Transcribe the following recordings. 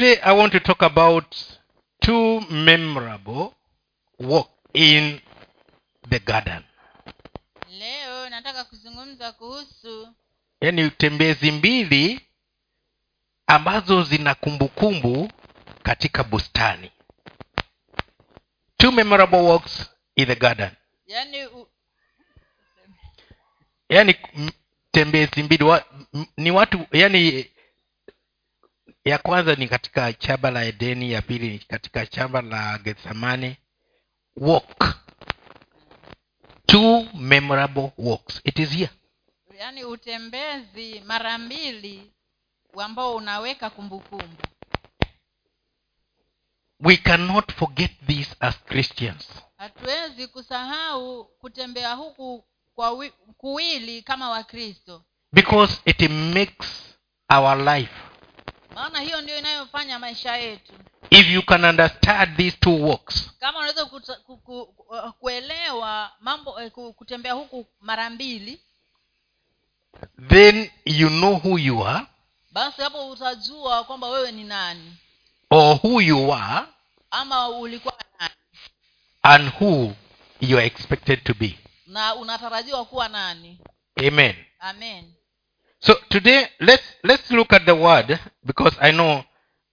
today i want to talk about two memorable walk in the garden. Leo nataka kuzungumza kuhusu yaani tembezi mbili ambazo zina kumbukumbu katika bustani. Two memorable walks in the garden. Yani u, yaani tembezi mbili wa, m- ni watu yaani ya kwanza ni katika shamba la edeni ya pili ni katika shamba la gethamane walk. Two memorable walks. It is here. Yaani utembezi mara mbili ambao unaweka kumbukumbu. We cannot forget this as christians. Hatuwezi kusahau kutembea huku kwa wi, kuwili kama wakristo. Because it makes our life maana hiyo ndio inayofanya maisha yetu. If you can understand these two walks kama unaweza ku, kuelewa mambo eh, kutembea huku mara mbili then you know who you are basi hapo utajua kwamba wewe ni nani. or who you are ama ulikuwa nani. and who you are expected to be. Na unatarajiwa kuwa nani. Amen. Amen so today let's let's look at the word because i know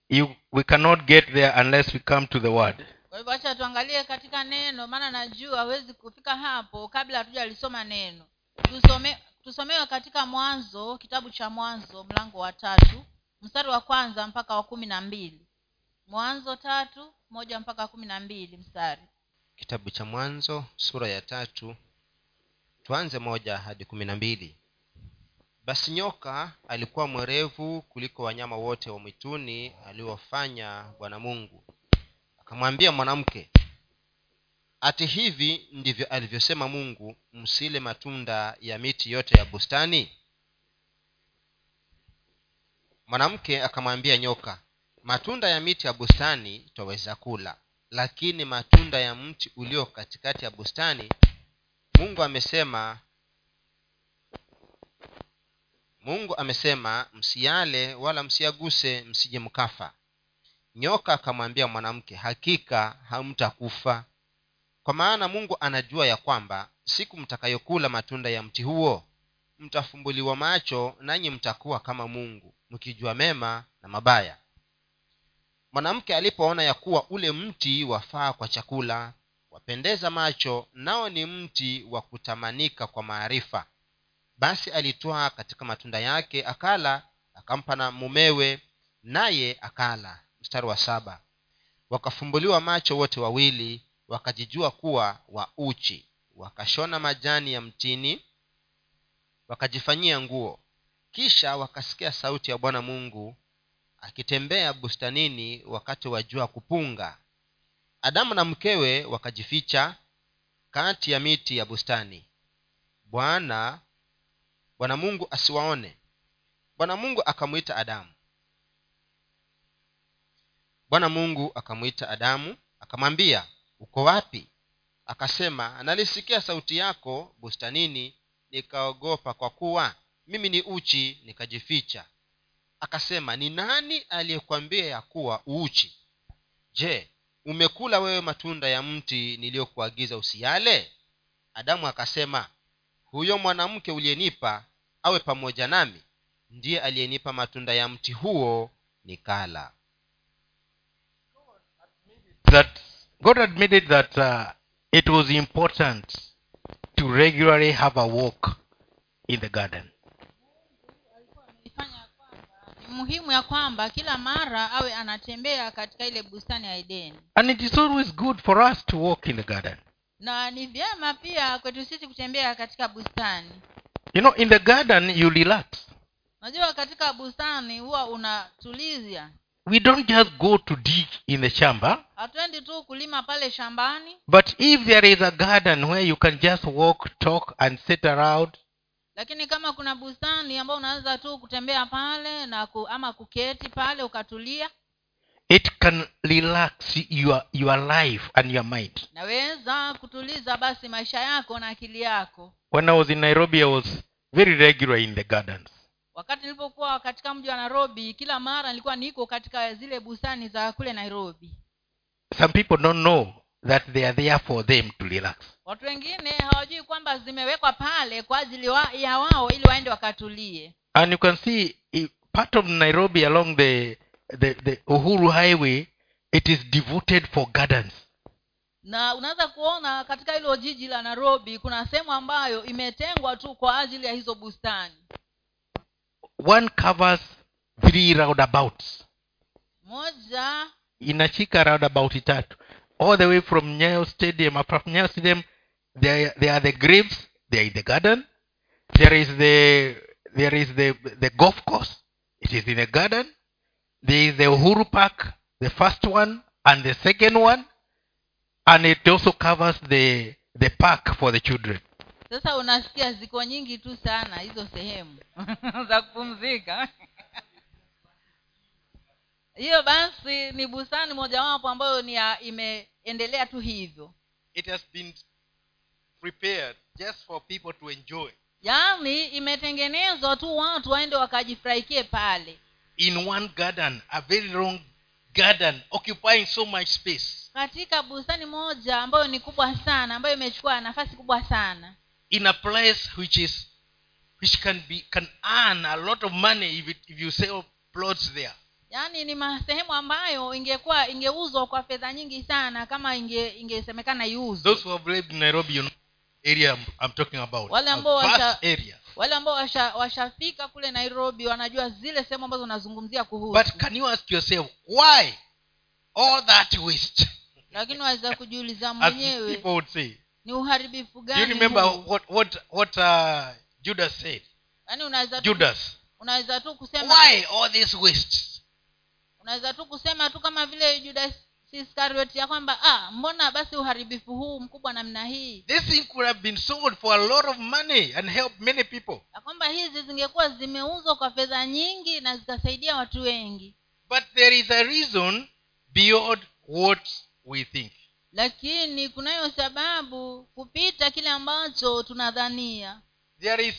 you we cannot get there unless we come to the word. Kwa hivyo acha tuangalie katika neno maana najua hawezi kufika hapo kabla hatujalisoma neno. Tusome tusomewe katika mwanzo kitabu cha mwanzo mlango wa tatu mstari wa kwanza mpaka wa kumi na mbili. Mwanzo tatu moja mpaka kumi na mbili mstari. Kitabu cha mwanzo sura ya tatu tuanze moja hadi kumi na mbili basi nyoka alikuwa mwerevu kuliko wanyama wote wa mwituni aliofanya bwana mungu. Akamwambia mwanamke ati hivi ndivyo alivyosema mungu msile matunda ya miti yote ya bustani? Mwanamke akamwambia nyoka matunda ya miti ya bustani twaweza kula lakini matunda ya mti ulio katikati ya bustani mungu amesema mungu amesema msiyale wala msiyaguse msije mkafa. Nyoka akamwambia mwanamke hakika hamtakufa. Kwa maana mungu anajua ya kwamba siku mtakayokula matunda ya mti huo mtafumbuliwa macho nanyi mtakuwa kama mungu mkijua mema na mabaya. Mwanamke alipoona ya kuwa ule mti wafaa kwa chakula wapendeza macho nao ni mti wa kutamanika kwa maarifa basi alitwaa katika matunda yake akala akampa na mumewe naye akala. Mstari wa saba. Wakafumbuliwa macho wote wawili wakajijua kuwa wa uchi. Wakashona majani ya mtini wakajifanyia nguo. Kisha wakasikia sauti ya bwana mungu akitembea bustanini wakati wa jua kupunga. Adamu na mkewe wakajificha kati ya miti ya bustani. Bwana bwana mungu asiwaone. Bwana mungu akamwita adamu. Bwana mungu akamwita adamu akamwambia uko wapi? Akasema nalisikia sauti yako bustanini nikaogopa kwa kuwa mimi ni uchi nikajificha. Akasema ni nani aliyekwambia ya kuwa uuchi? Je umekula wewe matunda ya mti niliyokuagiza usiyale? Adamu akasema huyo mwanamke uliyenipa awe pamoja nami ndiye aliyenipa matunda ya mti huo nikala. That god admitted that uh, it was important to regularly have a walk in the garden. Ni muhimu ya kwamba kila mara awe anatembea katika ile bustani ya edeni. And it is always good for us to walk in the garden na ni vyema pia kwetu sisi kutembea katika bustani. You know in the garden you relax. Unajua katika bustani huwa unatuliza we don't just go to dig in the shamba hatuendi tu kulima pale shambani. but if there is a garden where you can just walk talk and sit around lakini kama kuna bustani ambao unaweza tu kutembea pale na ku, ama kuketi pale ukatulia it can relax your your life and your mind. Naweza kutuliza basi maisha yako na akili yako. When i was in nairobi i was very regular in the gardens. Wakati nilipokuwa katika mji wa nairobi kila mara nilikuwa niko katika zile bustani za kule nairobi. Some people don't know that they are there for them to relax. Watu wengine hawajui kwamba zimewekwa pale kwa ajili wa, ya wao ili waende wakatulie. And you can see part of nairobi along the, the, the uhuru highway it is devoted for gardens. Na unaweza kuona katika hilo jiji la nairobi kuna sehemu ambayo imetengwa tu kwa ajili ya hizo bustani. One covers three roundabouts. Moja inashika roundabout tatu. All the way from nyayo stadium apart from nyayo stadium there, there are the graves there is the garden there is the there is the the golf course it is in the garden there is the uhuru park the first one and the second one and it also covers the the park for the children. Sasa unasikia ziko nyingi tu sana hizo sehemu. Za kupumzika. Hiyo basi ni bustani mojawapo ambayo ni ya imeendelea tu hivyo. It has been prepared just for people to enjoy. Yaani imetengenezwa tu watu waende wakajifurahikie pale in one garden a very long garden occupying so much space. Katika bustani moja ambayo ni kubwa sana ambayo imechukua nafasi kubwa sana. In a place which is which can be can earn a lot of money if, it, if you sell plots there. Yaani ni masehemu ambayo ingekuwa ingeuzwa kwa fedha nyingi sana kama inge ingesemekana iuzwe. Those who have lived in nairobi you know area I'm, I'm talking about. Wale ambao washa- area. wale ambao washa- washafika kule nairobi wanajua zile sehemu ambazo unazungumzia kuhusu. But can you ask yourself why all that waste? Lakini waweza kujiuliza mwenyewe would say. ni uharibifu gani you remember huu? what what what uh, judas said? Yani unaweza judas. unaweza tu kusema why all this waste unaweza tu kusema tu kama vile judas iskarioti ya kwamba ah mbona basi uharibifu huu mkubwa namna hii? This thing could have been sold for a lot of money and help many people. Ya kwamba hizi zingekuwa zimeuzwa kwa fedha nyingi na zikasaidia watu wengi. But there is a reason beyond what we think. Lakini kunayo sababu kupita kile ambacho tunadhania. There is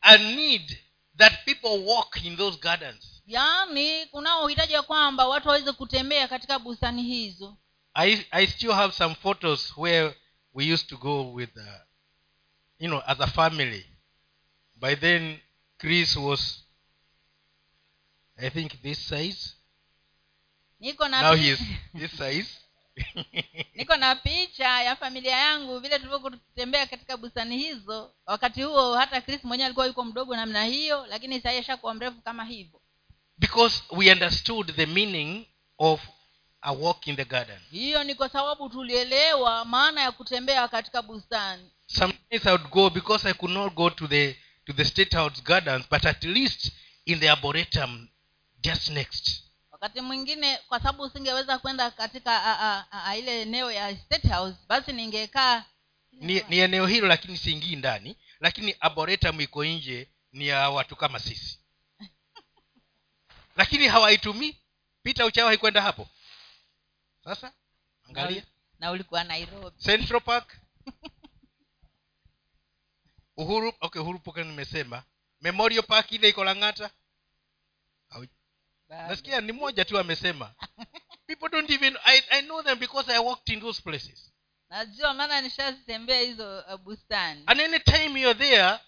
a need that people walk in those gardens yaani kunao uhitaji wa kwamba watu waweze kutembea katika bustani hizo. I i still have some photos where we used to go with uh, you know as a family. By then chris was i think this size. Niko na now he is this size. Niko na picha ya familia yangu vile tulivyokutembea katika bustani hizo. Wakati huo hata chris mwenyewe alikuwa yuko mdogo namna hiyo lakini sahii ashakuwa mrefu kama hivyo because we understood the meaning of a walk in the garden. Hiyo ni kwa sababu tulielewa maana ya kutembea katika bustani. Sometimes i would go because i could not go to the to the state house gardens but at least in the arboretum just next. Wakati mwingine kwa sababu usingeweza kwenda katika a, a, a, a, ile eneo ya state house basi ningekaa. Ni, ni eneo hilo lakini siingii ndani. Lakini arboretum iko nje ni ya watu kama sisi lakini hawaitumii. Pita uchawa kwenda hapo. Sasa angalia. Na ulikuwa nairobi. Central park. Uhuru okay uhuru poka nimesema. Memorial park ile iko lang'ata. Nasikia ni moja tu amesema. People don't even I, i know them because i walked in those places. Najua maana nishazitembea hizo uh, bustani. And any time you're there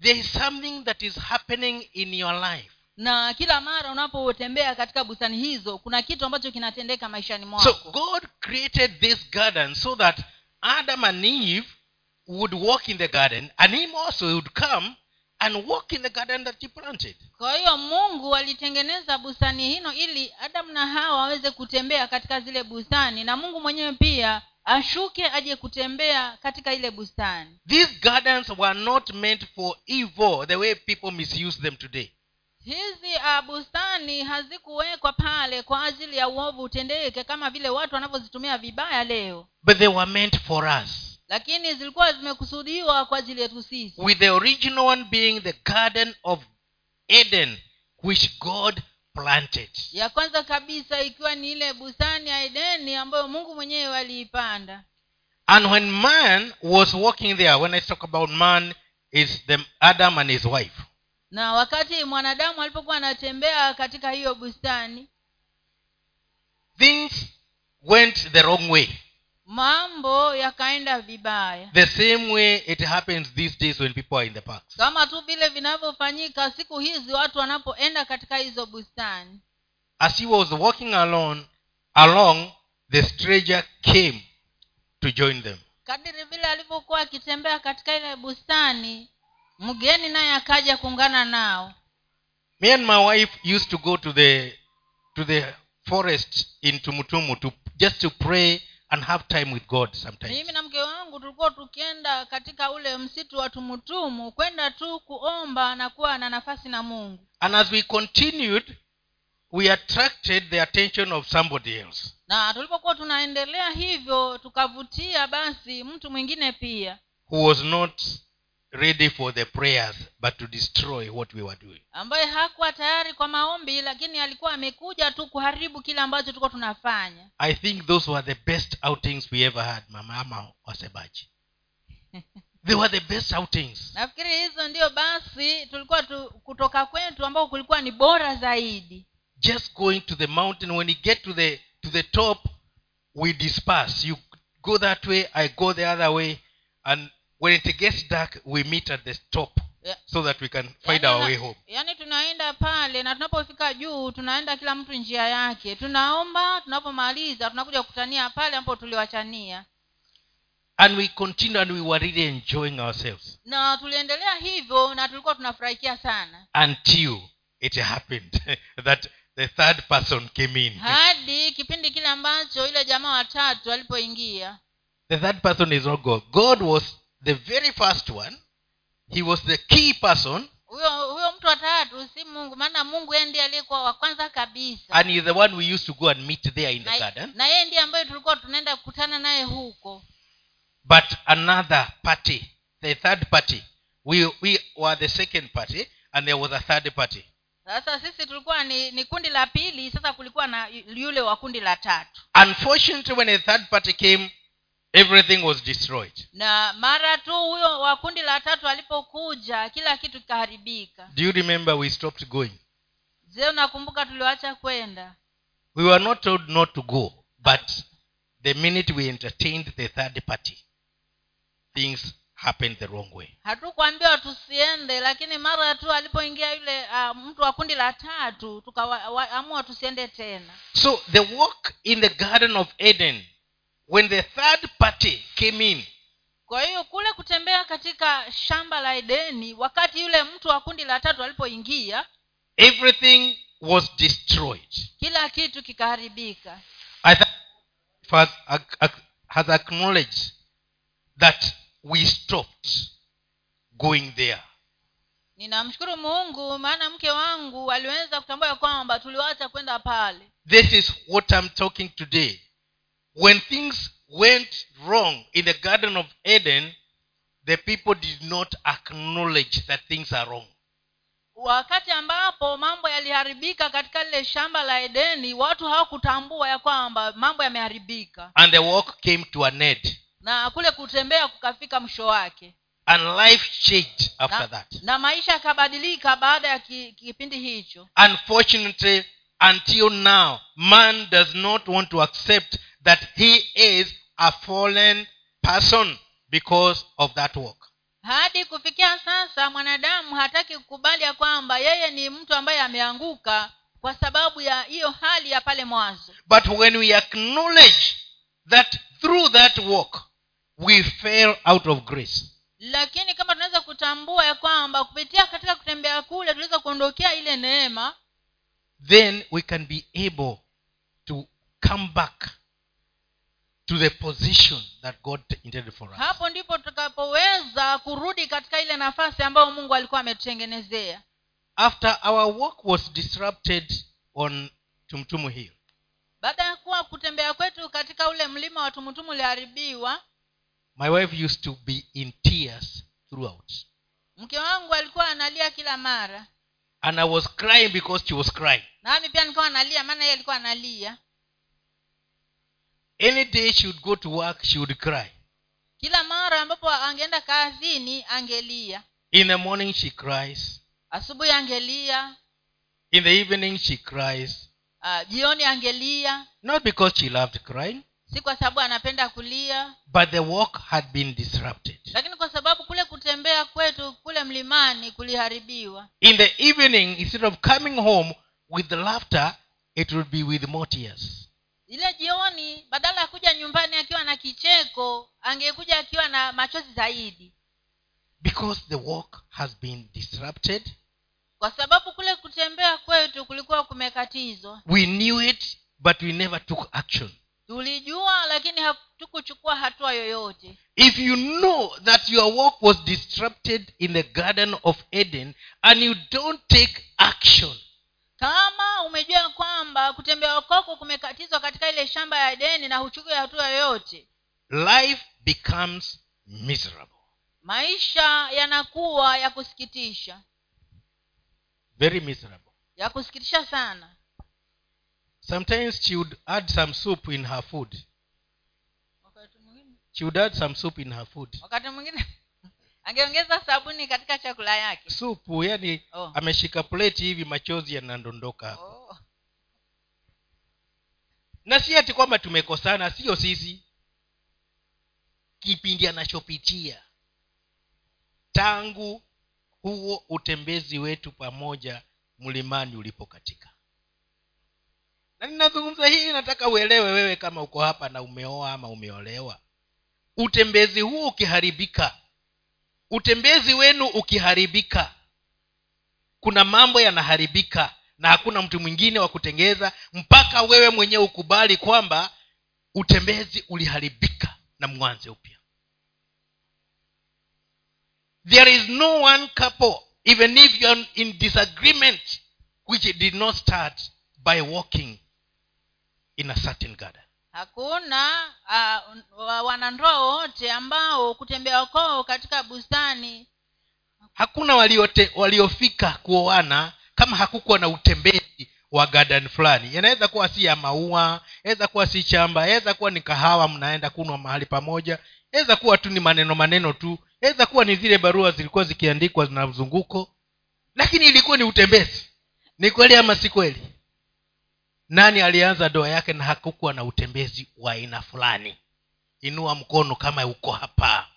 there is something that is happening in your life na kila mara unapotembea katika bustani hizo kuna kitu ambacho kinatendeka maishani so mwako god created this garden so that adam and eve would walk in the garden and him also would come and walk in the garden that he planted. Kwa hiyo mungu alitengeneza bustani hino ili adamu na hawa waweze kutembea katika zile bustani na mungu mwenyewe pia ashuke aje kutembea katika ile bustani. These gardens were not meant for evil the way people misuse them today hizi uh, bustani hazikuwekwa pale kwa ajili ya uovu utendeke kama vile watu wanavyozitumia vibaya leo. But they were meant for us. Lakini zilikuwa zimekusudiwa kwa ajili yetu sisi. With the original one being the garden of eden which god planted. Ya kwanza kabisa ikiwa ni ile bustani ya edeni ambayo mungu mwenyewe aliipanda. And when man was walking there when i talk about man is the adam and his wife na wakati mwanadamu alipokuwa anatembea katika hiyo bustani things went the wrong way. mambo yakaenda vibaya. The same way it happens these days when people are in the parks. Kama tu vile vinavyofanyika siku hizi watu wanapoenda katika hizo bustani. As he was walking alone along the stranger came to join them. Kadiri vile alivyokuwa akitembea katika ile bustani mgeni naye akaja kuungana nao. Me and my wife used to go to the to the forest in tumutumu to just to pray and have time with god sometimes. Mimi na mke wangu tulikuwa tukienda katika ule msitu wa tumutumu kwenda tu kuomba na kuwa na nafasi na mungu. And as we continued we attracted the attention of somebody else. Na tulipokuwa tunaendelea hivyo tukavutia basi mtu mwingine pia. Who was not ready for the prayers but to destroy what we were doing. Ambaye hakuwa tayari kwa maombi lakini alikuwa amekuja tu kuharibu kile ambacho tulikuwa tunafanya. I think those were the best outings we ever had mama wasebaji. They were the best outings. Nafikiri hizo ndio basi tulikuwa tu, kutoka kwetu ambao kulikuwa ni bora zaidi. Just going to the mountain when you get to the to the top we disperse. You go that way i go the other way and when it gets dark we meet at the top Yeah. so that we can find yani, our way home. yaani tunaenda pale na tunapofika juu tunaenda kila mtu njia yake. Tunaomba tunapomaliza tunakuja kukutania pale ambapo tuliwachania. And we continue and we were really enjoying ourselves. Na tuliendelea hivyo na tulikuwa tunafurahikia sana. Until it happened that the third person came in. Hadi kipindi kile ambacho ile jamaa watatu alipoingia. The third person is not god. God was the very first one he was the key person. Huyo huyo mtu watatu si mungu maana mungu yeye ndiye aliyekuwa wa kwanza kabisa. And he's the one we used to go and meet there in the na, garden. na yeye ndiye ambayo tulikuwa tunaenda kukutana naye huko. But another party the third party we, we were the second party and there was a third party. Sasa sisi tulikuwa ni, ni kundi la pili sasa kulikuwa na yule wa kundi la tatu. Unfortunately when the third party came everything was destroyed. Na mara tu huyo wa kundi la tatu alipokuja kila kitu kikaharibika. Do you remember we stopped going? Je unakumbuka tuliwacha kwenda? We were not told not to go but the minute we entertained the third party things happened the wrong way. Hatukuambiwa tusiende lakini mara tu alipoingia yule uh, mtu wa kundi la tatu tukaamua tusiende tena. So the walk in the garden of eden when the third party came in. Kwa hiyo kule kutembea katika shamba la edeni wakati yule mtu wa kundi la tatu alipoingia everything was destroyed. kila kitu kikaharibika. I has acknowledged that we stopped going there. Ninamshukuru mungu maana mke wangu aliweza kutambua ya kwamba tuliwacha kwenda pale. This is what i'm talking today when things went wrong in the garden of eden the people did not acknowledge that things are wrong. Wakati ambapo mambo yaliharibika katika lile shamba la edeni watu hawakutambua ya kwamba mambo yameharibika. And the walk came to an end. Na kule kutembea kukafika mwisho wake. And life changed after na, that. na maisha yakabadilika baada ya ki, kipindi hicho. Unfortunately until now man does not want to accept that he is a fallen person because of that work. Hadi kufikia sasa mwanadamu hataki kukubali ya kwamba yeye ni mtu ambaye ameanguka kwa sababu ya hiyo hali ya pale mwanzo. But when we acknowledge that through that walk we fail out of grace. Lakini kama tunaweza kutambua ya kwamba kupitia katika kutembea kule tunaweza kuondokea ile neema then we can be able to come back to the position that god intended for us. Hapo ndipo tutakapoweza kurudi katika ile nafasi ambayo mungu alikuwa ametutengenezea. After our work was disrupted on tumtumu hill. Baada ya kuwa kutembea kwetu katika ule mlima wa tumutumu uliharibiwa my wife used to be in tears throughout. mke wangu alikuwa analia kila mara. And i was crying because she was crying. Nami pia nikawa analia maana yeye alikuwa analia any day she would go to work she would cry. Kila mara ambapo angeenda kazini angelia. In the morning she cries. Asubuhi angelia. In the evening she cries. Uh, jioni angelia. Not because she loved crying si kwa sababu anapenda kulia. but the walk had been disrupted. Lakini kwa sababu kule kutembea kwetu kule mlimani kuliharibiwa. In the evening instead of coming home with laughter it would be with more tears ile jioni badala ya kuja nyumbani akiwa na kicheko angekuja akiwa na machozi zaidi. Because the walk has been disrupted kwa sababu kule kutembea kwetu kulikuwa kumekatizwa. we knew it but we never took action. Tulijua lakini hatukuchukua hatua yoyote. If you know that your walk was disrupted in the garden of eden and you don't take action kama umejua kwamba kutembea kwako kumekatizwa katika ile shamba ya deni na huchukui hatua yoyote life becomes miserable. maisha yanakuwa ya kusikitisha. Very miserable. Ya kusikitisha sana. Sometimes she would add some soup in her food. She would add some soup in her food. Wakati mwingine angeongeza sabuni katika chakula yake. Supu yani oh. ameshika pleti hivi machozi yanadondoka hapo. Oh. na si ati kwamba tumekosana sio sisi. Kipindi anachopitia tangu huo utembezi wetu pamoja mlimani ulipokatika. Na ninazungumza hii nataka uelewe wewe kama uko hapa na umeoa ama umeolewa. Utembezi huo ukiharibika utembezi wenu ukiharibika kuna mambo yanaharibika na hakuna mtu mwingine wa kutengeza mpaka wewe mwenyewe ukubali kwamba utembezi uliharibika na mwanze upya. There is no one couple even if you are in disagreement which did not start by walking in a certain garden hakuna uh, wanandoa wote ambao kutembea kwao katika bustani. Hakuna waliote, waliofika kuoana kama hakukuwa na utembezi wa garden fulani. Yanaweza kuwa si ya maua inaweza kuwa si chamba inaweza kuwa ni kahawa mnaenda kunwa mahali pamoja. Inaweza kuwa tu ni maneno maneno tu. Inaweza kuwa ni zile barua zilikuwa zikiandikwa na mzunguko. Lakini ilikuwa ni utembezi. Ni kweli ama si kweli nani alianza doa yake na hakukuwa na utembezi wa aina fulani? Inua mkono kama uko hapa.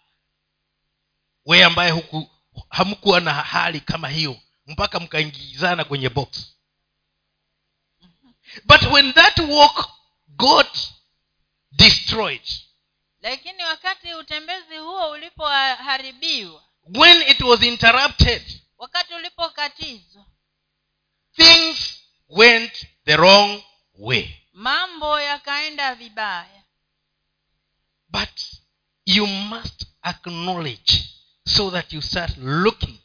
Wee ambaye huku hamkuwa na hali kama hiyo mpaka mkaingizana kwenye box. But when that walk got destroyed lakini wakati utembezi huo ulipoharibiwa when it was interrupted wakati ulipokatizwa things went the wrong way. Mambo yakaenda vibaya. But you must acknowledge so that you start looking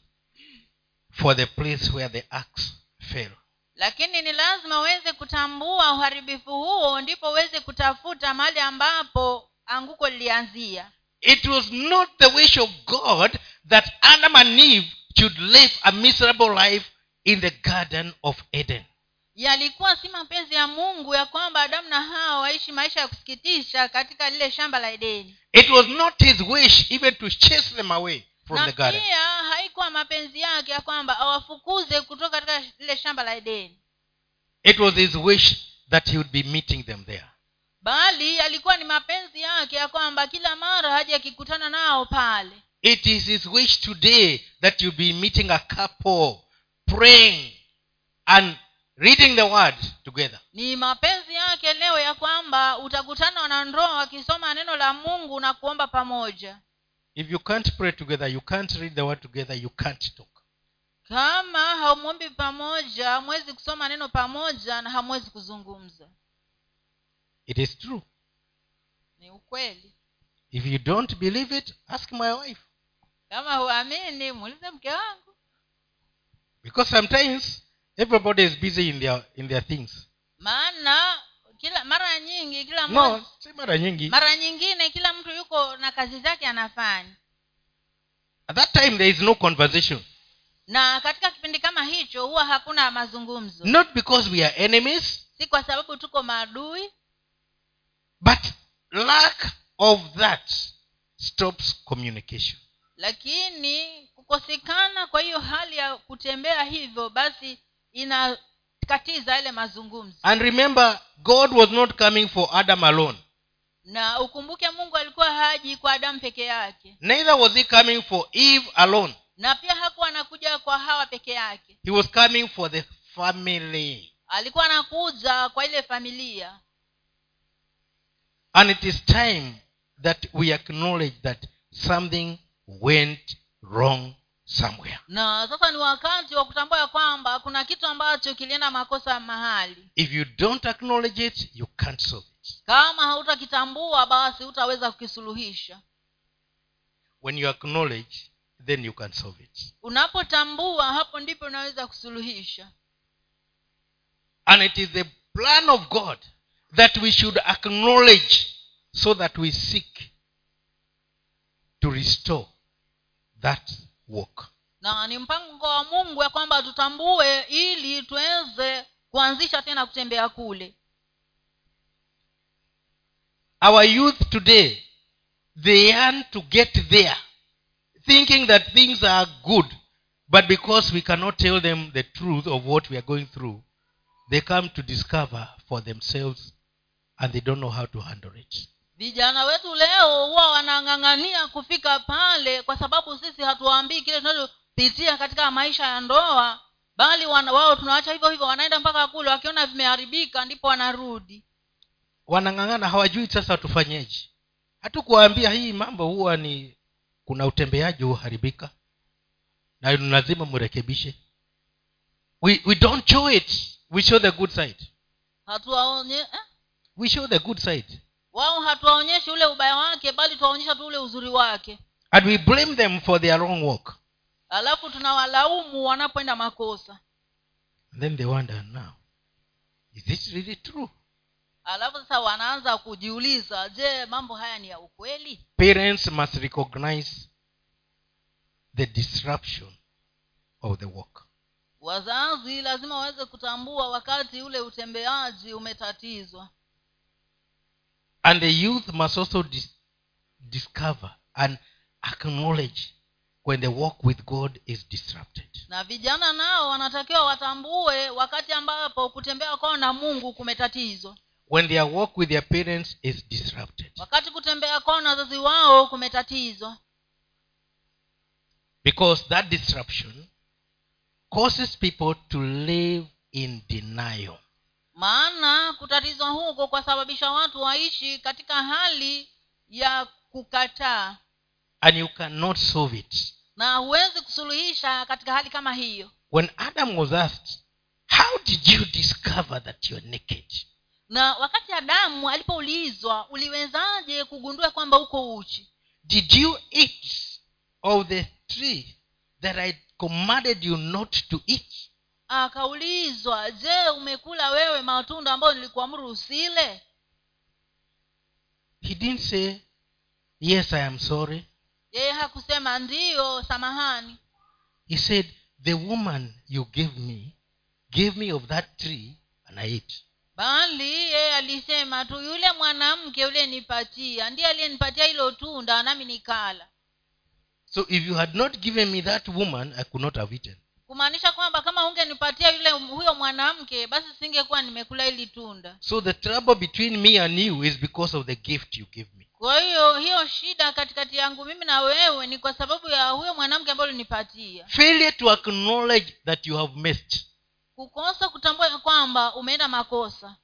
for the place where the axe fell. Lakini ni lazima uweze kutambua uharibifu huo ndipo uweze kutafuta mahali ambapo anguko lilianzia. It was not the wish of god that adam and eve should live a miserable life in the garden of eden yalikuwa si mapenzi ya mungu ya kwamba adamu na hawa waishi maisha ya kusikitisha katika lile shamba la edeni. It was not his wish even to chase them away from na the garden. pia haikuwa mapenzi yake ya kwamba awafukuze kutoka katika lile shamba la edeni. It was his wish that he would be meeting them there. Bali yalikuwa ni mapenzi yake ya kwamba kila mara haja akikutana nao pale. It is his wish today that you be meeting a couple praying and reading the word together. Ni mapenzi yake leo ya kwamba utakutana na ndoa wakisoma neno la mungu na kuomba pamoja. If you can't pray together you can't read the word together you can't talk. Kama haumwombi pamoja hamwezi kusoma neno pamoja na hamwezi kuzungumza. It is true. Ni ukweli. If you don't believe it ask my wife. Kama huamini muulize mke wangu. Because sometimes everybody is busy in their in their things. Maana kila mara nyingi kila no si mara nyingi. mara nyingine kila mtu yuko na kazi zake anafanya. At that time there is no conversation. Na katika kipindi kama hicho huwa hakuna mazungumzo. Not because we are enemies si kwa sababu tuko maadui. but lack of that stops communication. Lakini kukosekana kwa hiyo hali ya kutembea hivyo basi inakatiza yale mazungumzo. And remember god was not coming for adam alone. Na ukumbuke mungu alikuwa haji kwa adamu peke yake. Neither was he coming for eve alone. Na pia hakuwa anakuja kwa hawa peke yake. He was coming for the family. Alikuwa anakuja kwa ile familia. And it is time that we acknowledge that something went wrong somewhere. Na sasa ni wakati wa kutambua ya kwamba kuna kitu ambacho kilienda makosa mahali. If you don't acknowledge it you can't solve it. Kama hautakitambua basi hutaweza kukisuluhisha. When you acknowledge then you can solve it. Unapotambua hapo ndipo unaweza kusuluhisha. And it is the plan of god that we should acknowledge so that we seek to restore that work na ni mpango wa mungu ya kwamba tutambue ili tuweze kuanzisha tena kutembea kule. Our youth today they yearn to get there thinking that things are good but because we cannot tell them the truth of what we are going through they come to discover for themselves and they don't know how to handle it vijana wetu leo huwa wanang'ang'ania kufika pale kwa sababu sisi hatuwaambii kile tunachopitia katika maisha ya ndoa bali wana, wao tunaacha hivyo hivyo wanaenda mpaka kule wakiona vimeharibika ndipo wanarudi. Wanang'ang'ana hawajui sasa tufanyeje hatukuwaambia hii mambo huwa ni kuna utembeaji huharibika na lazima mrekebishe. We, we don't show it. We show the good side. Hatuwaonye eh? we show the good side wao hatuwaonyeshi ule ubaya wake bali tuwaonyesha tu ule uzuri wake. And we blame them for their wrong work. Alafu tunawalaumu wanapoenda makosa. And then they wonder now is this really true? Alafu sasa wanaanza kujiuliza je mambo haya ni ya ukweli? Parents must recognize the disruption of the work. Wazazi lazima waweze kutambua wakati ule utembeaji umetatizwa and the youth must also dis- discover and acknowledge when the walk with god is disrupted. Na vijana nao wanatakiwa watambue wakati ambapo kutembea kwao na mungu kumetatizwa. When their walk with their parents is disrupted. Wakati kutembea kwao na wazazi wao kumetatizwa. Because that disruption causes people to live in denial maana kutatizwa huko kwasababisha watu waishi katika hali ya kukataa. And you cannot solve it. Na huwezi kusuluhisha katika hali kama hiyo. When adam was asked how did you discover that you're naked? Na wakati adamu alipoulizwa uliwezaje kugundua kwamba uko uchi? Did you eat of the tree that i commanded you not to eat akaulizwa je umekula wewe matunda ambayo nilikuamuru usile? He didn't say yes i am sorry. Yeye hakusema ndiyo samahani. He said the woman you gave me gave me of that tree and i ate. Bali yeye alisema tu yule mwanamke uliyenipatia ndiye aliyenipatia hilo tunda nami nikala. So if you had not given me that woman i could not have eaten kumaanisha kwamba kama ungenipatia yule huyo mwanamke basi singekuwa nimekula hili tunda. So the trouble between me and you is because of the gift you give me. Kwa hiyo hiyo shida katikati yangu mimi na wewe ni kwa sababu ya huyo mwanamke ambayo ulinipatia. Failure to acknowledge that you have missed. Kukosa kutambua kwamba umeenda makosa.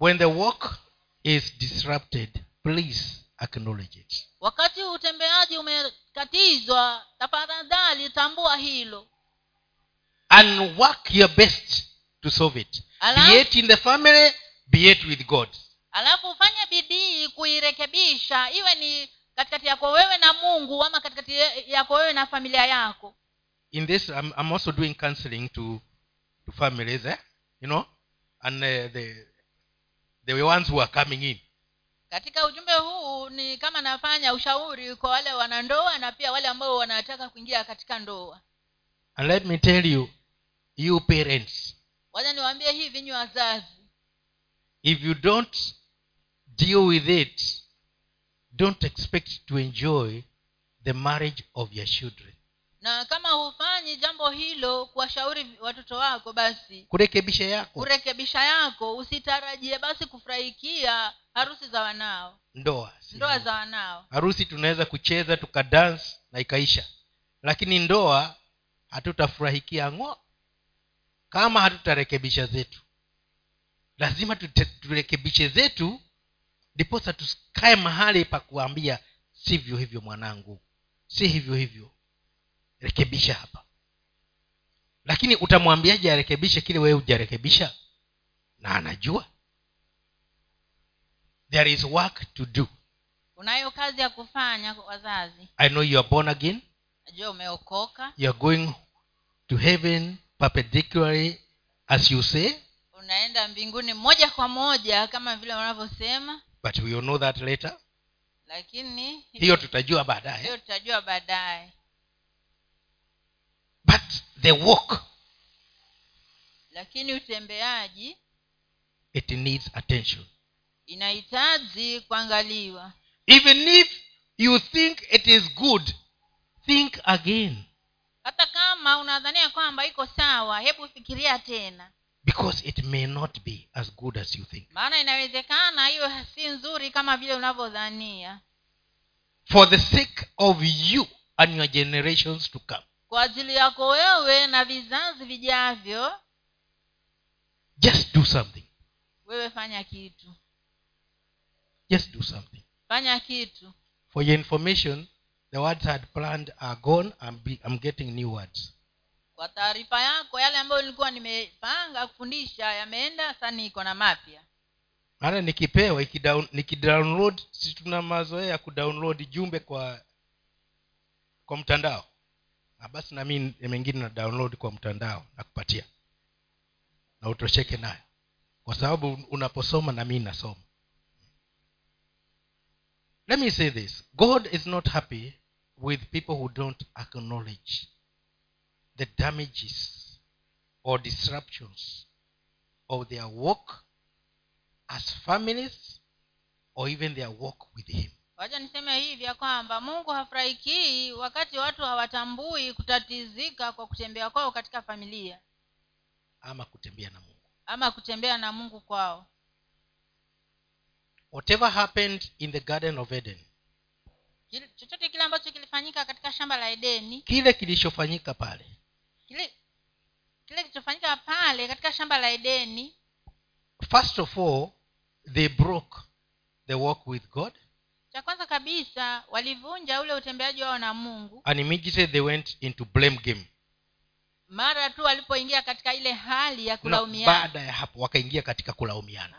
When the work is disrupted please acknowledge it. Wakati utembeaji umekatizwa tafadhali tambua hilo and work your best to solve it. Ala- be it in the family be it with god. Alafu ufanye bidii kuirekebisha iwe ni katikati yako wewe na mungu ama katikati yako wewe na familia yako. In this i'm, I'm also doing counseling to to families eh? you know? And uh, the the ones who are coming in. Katika ujumbe huu ni kama nafanya ushauri kwa wale wanandoa na pia wale ambao wanataka kuingia katika ndoa. And let me tell you you parents. Wacha niwaambie hivi nyi wazazi. If you don't deal with it don't expect to enjoy the marriage of your children. Na kama hufanyi jambo hilo kuwashauri watoto wako basi kurekebisha yako. kurekebisha yako usitarajie basi kufurahikia harusi za wanao. Ndoa ndoa za wanao. Harusi tunaweza kucheza tukadance na ikaisha. Lakini ndoa hatutafurahikia ng'o kama hatutarekebisha zetu lazima turekebishe zetu ndiposa tukae mahali pa kuambia sivyo hivyo mwanangu si hivyo hivyo rekebisha hapa. Lakini utamwambiaje arekebishe kile wewe hujarekebisha? Na anajua. There is work to do. Unayo kazi ya kufanya wazazi? I know you are born again. Najua umeokoka. You are going to heaven perpendicularly as you say unaenda mbinguni moja kwa moja kama vile wanavyosema. But we will know that later. Lakini hiyo tutajua baadaye. hiyo tutajua baadaye. But the walk lakini utembeaji it needs attention. inahitaji kuangaliwa. Even if you think it is good think again kama unadhania kwamba iko sawa hebu fikiria tena. Because it may not be as good as you think. Maana inawezekana hiyo si nzuri kama vile unavyodhania. For the sake of you and your generations to come. Kwa ajili yako wewe na vizazi vijavyo. Just do something. Wewe fanya kitu. Just do something. Fanya kitu. For your information the words I had planned are gone. I'm, be, I'm getting new words. Kwa taarifa yako yale ambayo nilikuwa nimepanga kufundisha yameenda sasa niko na mapya. Maana nikipewa ikidown- nikidownload si tuna mazoea ya kudownload jumbe kwa kwa mtandao. Na basi nami mengine na download kwa mtandao na kupatia. Na utosheke nayo. Kwa sababu unaposoma na mii nasoma. Let me say this. God is not happy with people who don't acknowledge the damages or disruptions of their work as families or even their work with him. Wacha niseme hivi ya kwamba mungu hafurahikii wakati watu hawatambui kutatizika kwa kutembea kwao katika familia. Ama kutembea na mungu. Ama kutembea na mungu kwao. Whatever happened in the garden of eden Kile- chochote kile ambacho kilifanyika katika shamba la edeni. Kile kilichofanyika pale. Kile kile kilichofanyika pale katika shamba la edeni. First of all they broke the walk with god. Cha kwanza kabisa walivunja ule utembeaji wao na mungu. And immediately they went into blame game. Mara tu walipoingia katika ile hali ya no, baada ya hapo wakaingia katika kulaumiana.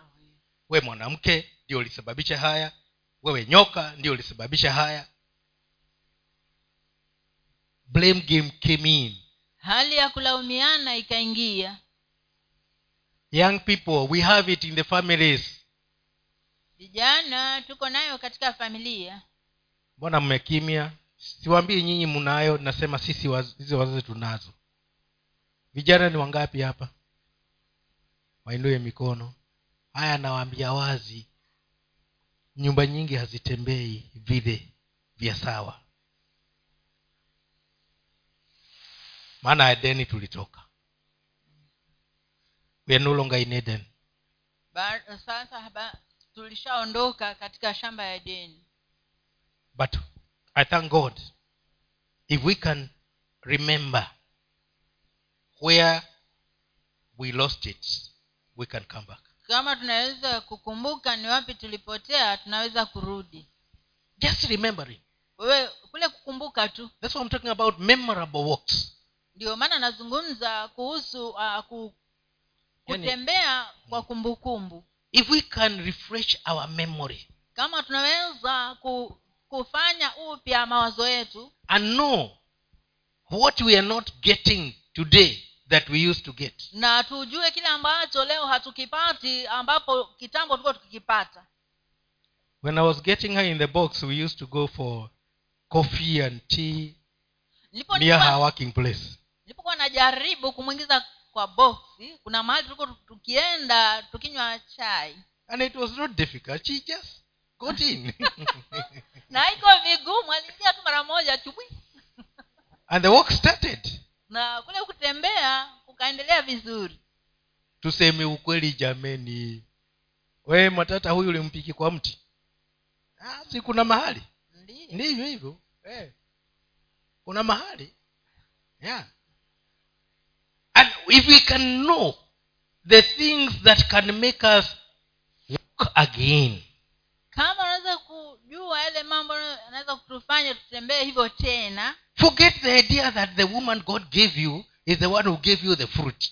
We mwanamke ndio ulisababisha haya wewe nyoka ndio ulisababisha haya. Blame game came in. Hali ya kulaumiana ikaingia. Young people we have it in the families. Vijana tuko nayo katika familia. Mbona mmekimya? Siwambii nyinyi mnayo nasema sisi waz- hizi wazazi tunazo. Vijana ni wangapi hapa? Wainue mikono. Haya nawaambia wazi nyumba nyingi hazitembei vile vya sawa. Maana edeni tulitoka. We are no longer in eden. Ba- sasa ba- tulishaondoka katika shamba ya edeni. But i thank god if we can remember where we lost it we can come back kama tunaweza kukumbuka ni wapi tulipotea tunaweza kurudi. Just remembering. Wewe kule kukumbuka tu. That's what i'm talking about memorable walks. Ndio maana nazungumza kuhusu uh, ku, kutembea kwa kumbukumbu. if we can refresh our memory kama tunaweza ku, kufanya upya mawazo yetu. and know what we are not getting today that we used to get. Na tujue kile ambacho leo hatukipati ambapo kitambo tulikuwa tukikipata. When i was getting her in the box we used to go for coffee and tea near her working place. Nilipokuwa najaribu kumwingiza kwa boksi kuna mahali tulikuwa tukienda tukinywa chai. And it was not difficult. She just got in. Na iko vigumu aliingia tu mara moja chubwi. And the work started na kule kutembea kukaendelea vizuri. Tuseme ukweli jameni. We matata huyu ulimpiki kwa mti? Ah, si kuna mahali? Ndivyo hivyo. Eh. kuna mahali? Yeah. and if we can know the things that can make us walk again. Kama unaweza kujua yale mambo anaweza kutufanya tutembee hivyo tena. Forget the idea that the woman god gave you is the one who gave you the fruit.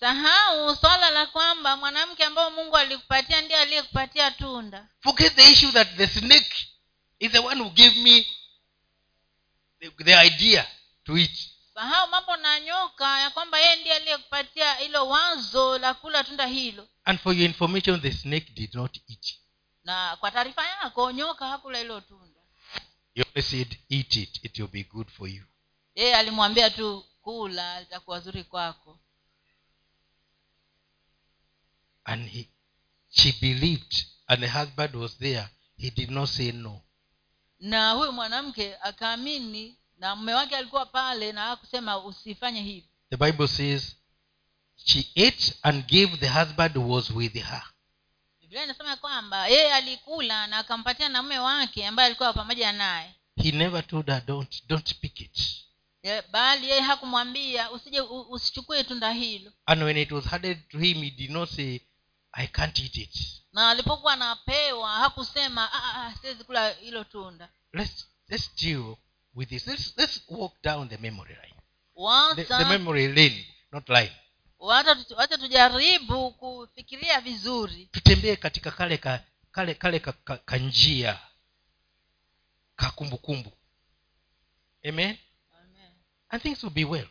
Sahau swala la kwamba mwanamke ambao mungu alikupatia ndiye aliyekupatia tunda. Forget the issue that the snake is the one who gave me the, the idea to eat. Sahau mambo na nyoka ya kwamba yeye ndiye aliyekupatia hilo wazo la kula tunda hilo. And for your information the snake did not eat na kwa taarifa yako nyoka hakula hilo tunda. You only said eat it it will be good for you. Yeye alimwambia tu kula litakuwa zuri kwako. And he, she believed and the husband was there. He did not say no. Na huyu mwanamke akaamini na mume wake alikuwa pale na hakusema usifanye hivi. The bible says she ate and gave the husband who was with her biblia inasema kwamba yeye alikula na akampatia na mume wake ambaye alikuwa pamoja naye. He never told her don't don't pick it. Bali yeye hakumwambia usije usichukue tunda hilo. And when it was handed to him he did not say i can't eat it. Na alipokuwa anapewa hakusema "Ah, ah, siwezi kula hilo tunda. Let's let's deal with this. Let's let's walk down the memory line the, the memory lane not line wacha tujaribu kufikiria vizuri. Tutembee katika kale ka kale kale ka, ka, ka njia ka kumbukumbu. Amen? And things will be well.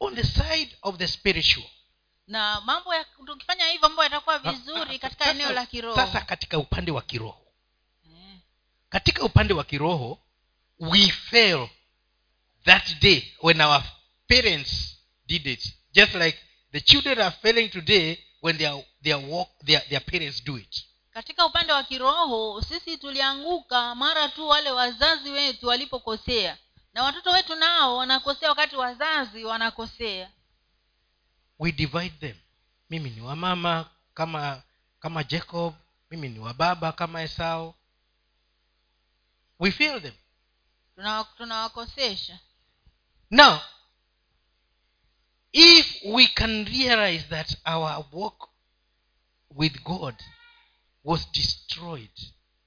On the side of the spiritual. Na mambo ya tukifanya hivyo mambo yatakuwa vizuri katika Sasa- eneo la kiroho. sasa katika upande wa kiroho. Eh. katika upande wa kiroho we fail that day when our parents did it just like the children are failing today when their, their, work, their, their parents do it. Katika upande wa kiroho sisi tulianguka mara tu wale wazazi wetu walipokosea. Na watoto wetu nao wanakosea wakati wazazi wanakosea. We divide them. Mimi ni wa mama kama kama jacob mimi ni wa baba kama esau. We fail them. Tunawakosesha. Now if we can realize that our walk with god was destroyed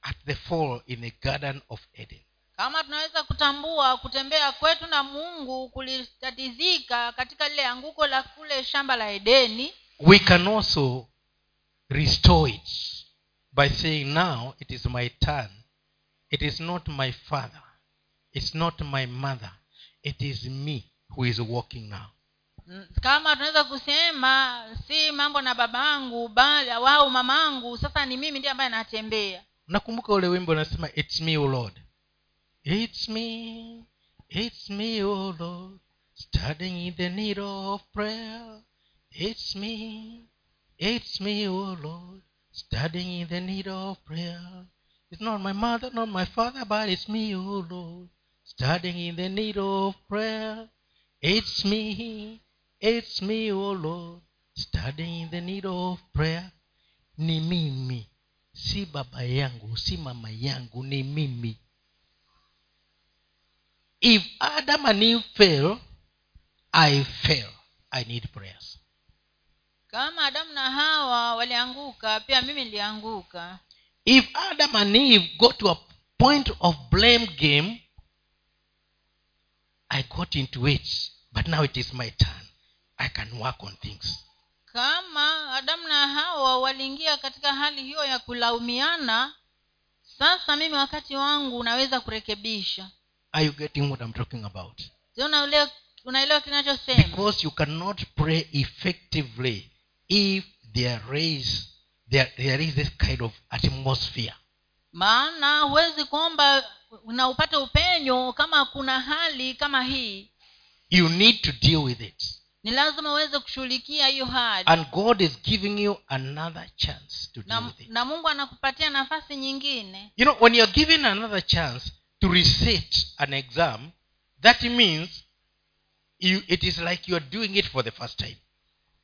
at the fall in the garden of eden. Kama tunaweza kutambua kutembea kwetu na mungu kulitatizika katika lile anguko la kule shamba la edeni we can also restore it by saying now it is my turn. It is not my father. It's not my mother. It is me who is walking now kama tunaweza kusema si mambo na babangu bali wao mamangu sasa ni mimi ndiye ambaye natembea. Nakumbuka ule wimbo unasema its me o lord. Its me its me o lord standing in the need of prayer. It's me it's me o lord standing in the need of prayer. It's not my mother not my father but it's me o lord standing in the need of prayer. It's me it's me o lord standing in the need of prayer. Ni mimi si baba yangu si mama yangu ni mimi. If adam and eve fail i fail. I need prayers. Kama adamu na hawa walianguka pia mimi nilianguka. If adam and eve go to a point of blame game i got into it but now it is my turn i can work on things. Kama adamu na hawa waliingia katika hali hiyo ya kulaumiana sasa mimi wakati wangu unaweza kurekebisha. Are you getting what i'm talking about? Unaelewa kinachosema? Because you cannot pray effectively if there is there, there is this kind of atmosphere. Maana huwezi kuomba na upate upenyo kama kuna hali kama hii. You need to deal with it ni lazima uweze kushughulikia hiyo hali. And god is giving you another chance to na, na mungu anakupatia nafasi nyingine. You know when youare given another chance to reset an exam that means you, it is like you are doing it for the first time.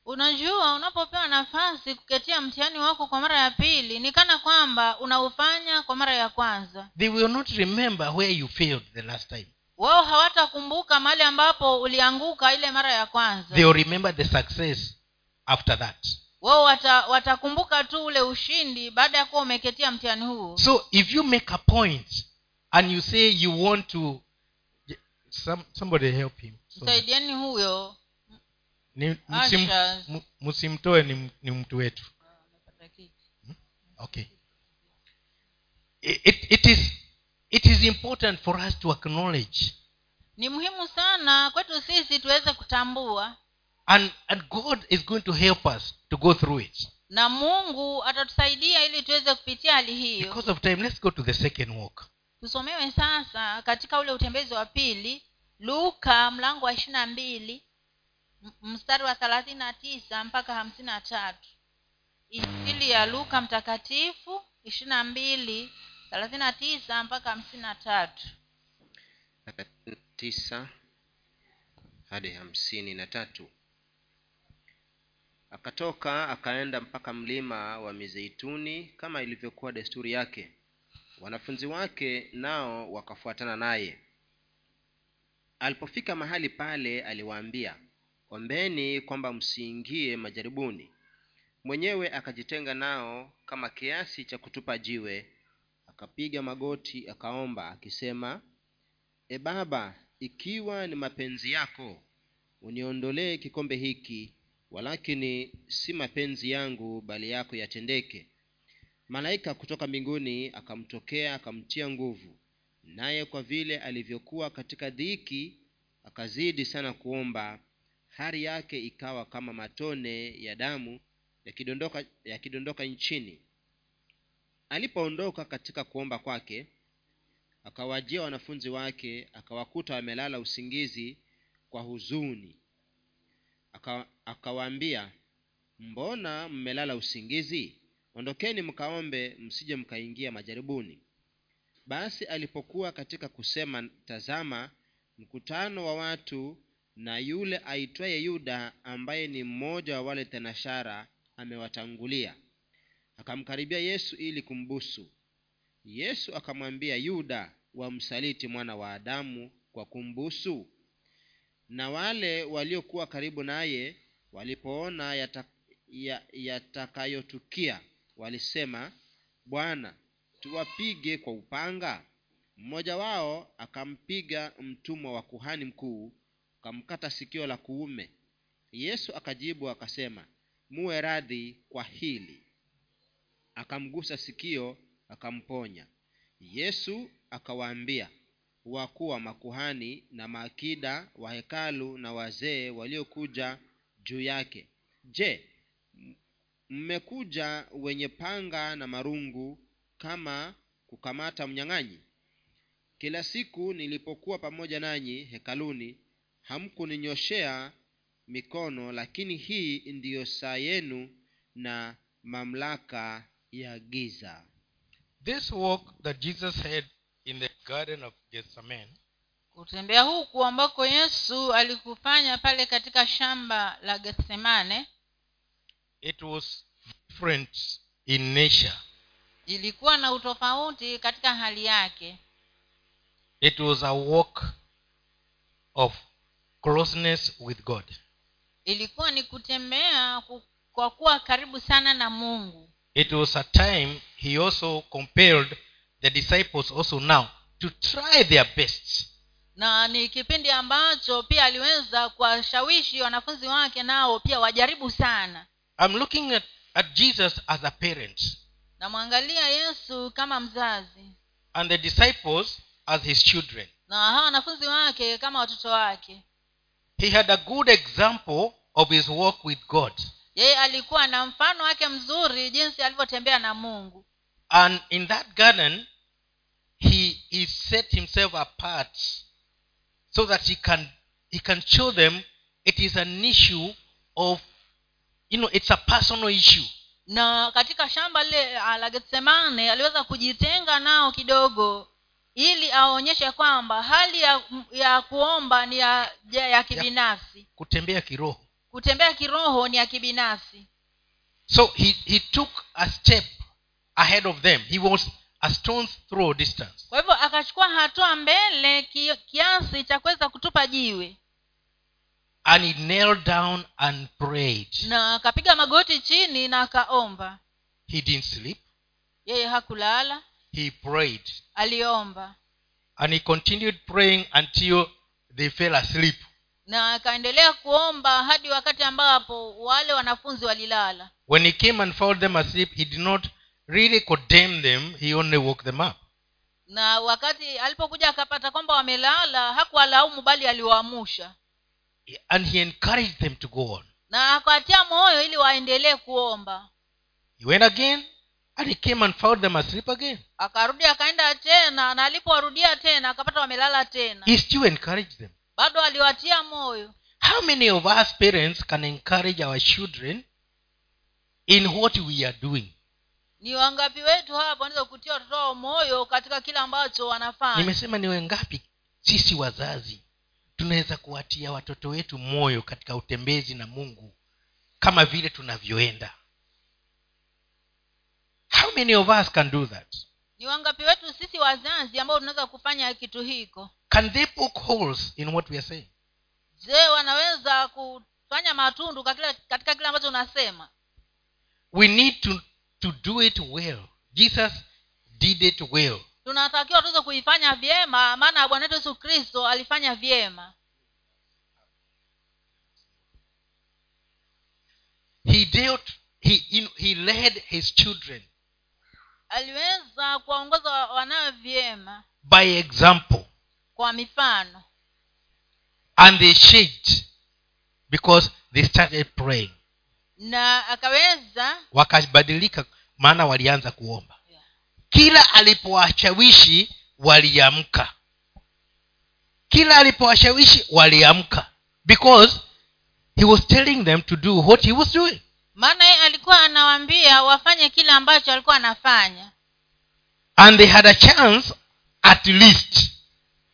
Unajua unapopewa nafasi kuketia mtihani wako kwa mara ya pili ni kana kwamba unaufanya kwa mara ya kwanza. They will not remember where you failed the last time wao hawatakumbuka mahali ambapo ulianguka ile mara ya kwanza. They remember the success after that. Wao wata, watakumbuka tu ule ushindi baada ya kuwa umeketia mtihani huu so if you make a point and you say you want to some, somebody help him. So, msaidieni huyo. msimtoe ni, ni mtu wetu. Okay. It, it is it is important for us to acknowledge ni muhimu sana kwetu sisi tuweze kutambua and and god is going to help us to go through it. na mungu atatusaidia ili tuweze kupitia hali hiyo. Because of time let's go to the second walk. Tusomewe sasa katika ule utembezi wa pili luka mlango wa ishirina mbili mstari wa thelathini na tisa mpaka hamsini na tatu. Injili ya luka mtakatifu ishiri na mbili mpaka hadi hamsini na tatu. Akatoka akaenda mpaka mlima wa mizeituni kama ilivyokuwa desturi yake. Wanafunzi wake nao wakafuatana naye. Alipofika mahali pale aliwaambia ombeni kwamba msiingie majaribuni. Mwenyewe akajitenga nao kama kiasi cha kutupa jiwe akapiga magoti akaomba akisema e baba ikiwa ni mapenzi yako uniondolee kikombe hiki walakini si mapenzi yangu bali yako yatendeke. Malaika kutoka mbinguni akamtokea akamtia nguvu. Naye kwa vile alivyokuwa katika dhiki akazidi sana kuomba hari yake ikawa kama matone ya damu yakidondoka yakidondoka nchini alipoondoka katika kuomba kwake akawajia wanafunzi wake akawakuta wamelala usingizi kwa huzuni. Aka, akawaambia mbona mmelala usingizi? Ondokeni mkaombe msije mkaingia majaribuni. Basi alipokuwa katika kusema tazama mkutano wa watu na yule aitwaye yuda ambaye ni mmoja wa wale tenashara amewatangulia akamkaribia yesu ili kumbusu. Yesu akamwambia yuda wamsaliti mwana wa adamu kwa kumbusu. Na wale waliokuwa karibu naye walipoona yatakayotukia ya- yatakayotukia walisema bwana tuwapige kwa upanga. Mmoja wao akampiga mtumwa wa kuhani mkuu akamkata sikio la kuume. Yesu akajibu akasema muwe radhi kwa hili akamgusa sikio akamponya. Yesu akawaambia wakuu wa makuhani na maakida wa hekalu na wazee waliokuja juu yake je mmekuja wenye panga na marungu kama kukamata mnyang'anyi? Kila siku nilipokuwa pamoja nanyi hekaluni hamkuninyoshea mikono lakini hii ndiyo saa yenu na mamlaka ya giza. This walk that jesus had in the garden of gethsemane kutembea huku ambako yesu alikufanya pale katika shamba la gethsemane it was different in nature. ilikuwa na utofauti katika hali yake. It was a walk of closeness with god. Ilikuwa ni kutembea kwa kuwa karibu sana na mungu it was a time he also compelled the disciples also now to try their best. Na ni kipindi ambacho pia aliweza kuwashawishi wanafunzi wake nao pia wajaribu sana. I'm looking at, at jesus as a parent. Namwangalia yesu kama mzazi. And the disciples as his children. Na hawa wanafunzi wake kama watoto wake. He had a good example of his walk with god yeye alikuwa na mfano wake mzuri jinsi alivyotembea na mungu. And in that garden he, he set himself apart so that he can he can show them it is an issue of you know it's a personal issue. Na katika shamba lile ah, la getsemane aliweza kujitenga nao kidogo ili aonyeshe kwamba hali ya, ya kuomba ni ya, ya, ya kibinafsi. kutembea kiroho kutembea kiroho ni ya kibinafsi. So he, he took a step ahead of them. He was a stone's throw distance. Kwa hivyo akachukua hatua mbele kiasi cha kuweza kutupa jiwe. And he knelt down and prayed. Na akapiga magoti chini na akaomba. He didn't sleep. Yeye hakulala. He prayed. Aliomba. And he continued praying until they fell asleep na akaendelea kuomba hadi wakati ambapo wale wanafunzi walilala. When he came and found them asleep he did not really condemn them he only woke them up. Na wakati alipokuja akapata kwamba wamelala hakuwalaumu bali aliwaamusha and he encouraged them to go on. Na akawatia moyo ili waendelee kuomba. He went again and he came and found them asleep again. Akarudi akaenda tena na alipowarudia tena akapata wamelala tena. He still encouraged them bado aliwatia moyo. How many of us parents can encourage our children in what we are doing? Ni wangapi wetu hapa wanaweza kutia watoto wao moyo katika kile ambacho wanafanya? Nimesema ni wengapi sisi wazazi tunaweza kuwatia watoto wetu moyo katika utembezi na mungu kama vile tunavyoenda. How many of us can do that ni wangapi wetu sisi wazazi ambao tunaweza kufanya kitu hiko? Can they poke holes in what we are saying? Je wanaweza kufanya matundu katika, kile ambacho unasema we need to, to do it well. Jesus did it well. Tunatakiwa tuweze kuifanya vyema maana bwana wetu yesu kristo alifanya vyema. He dealt he, in, he led his children aliweza kuwaongoza wa- wanawe vyema by example. kwa mifano. And they changed because they started praying. Na akaweza wakabadilika maana walianza kuomba. Kila alipowashawishi waliamka. Kila alipowashawishi waliamka. Because he was telling them to do what he was doing. Maana alikuwa anawaambia wafanye kile ambacho alikuwa anafanya. And they had a chance at least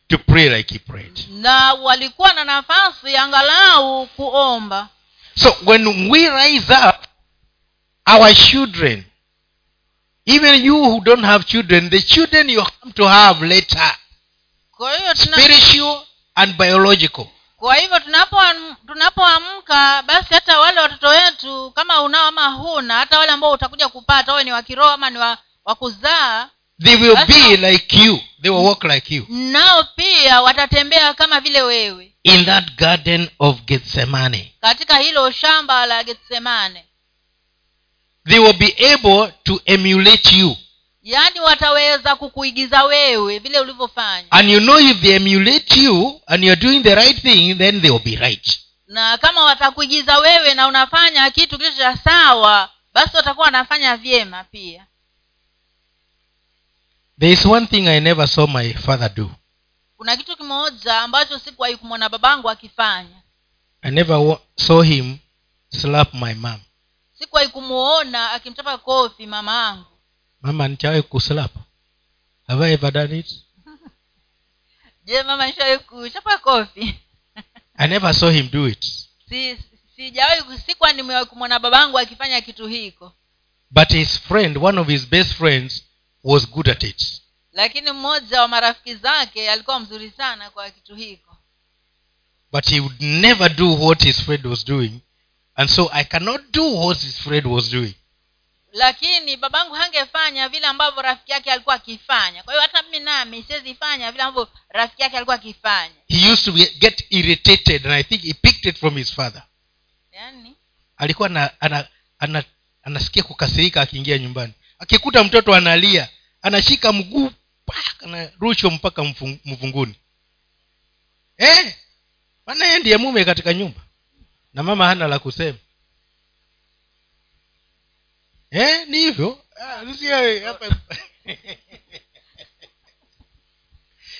to pray like he prayed. Na walikuwa na nafasi angalau kuomba. So when we rise up our children even you who don't have children the children you come to have later spiritual and biological. Kwa hivyo tunapoamka hata wale watoto wetu kama unao ama hata wale ambao utakuja kupata wawe ni wa kiroho ama ni wa, wa kuzaa they will be like you. They will walk like you. nao pia watatembea kama vile wewe. In that garden of gethsemane katika hilo shamba la getsemane they will be able to emulate you. Yaani wataweza kukuigiza wewe vile ulivyofanya. And you know if they emulate you and you're doing the right thing then they will be right. Na kama watakuigiza wewe na unafanya kitu kilicho cha sawa basi watakuwa wanafanya vyema pia. There is one thing i never saw my father do. Kuna kitu kimoja ambacho sikuwahi kumwona babangu akifanya. I never saw him slap my mom. Sikuwahi kumwona akimchapa kofi mama angu mama nichawahi kuslap. Have i ever done it? Je mama nishawahi kuchapa kofi? I never saw him do it. Si sijawahi ku- sikuwa nimewahi kumwona babangu akifanya kitu hiko. But his friend one of his best friends was good at it. Lakini mmoja wa marafiki zake alikuwa mzuri sana kwa kitu hiko. But he would never do what his friend was doing. And so i cannot do what his friend was doing. Lakini babangu hangefanya vile ambavyo rafiki yake alikuwa akifanya. Kwa hiyo hata mimi nami siwezifanya vile ambavyo rafiki yake alikuwa akifanya. He used to get irritated and i think he picked it from his father alikuwa ana, ana, ana, anasikia kukasirika akiingia nyumbani. Akikuta mtoto analia anashika mguu anarushwa mpaka mvunguni. Eh, maana yeye ndiye mume katika nyumba. Na mama hana la kusema. Eh, ni hivyo. Ah,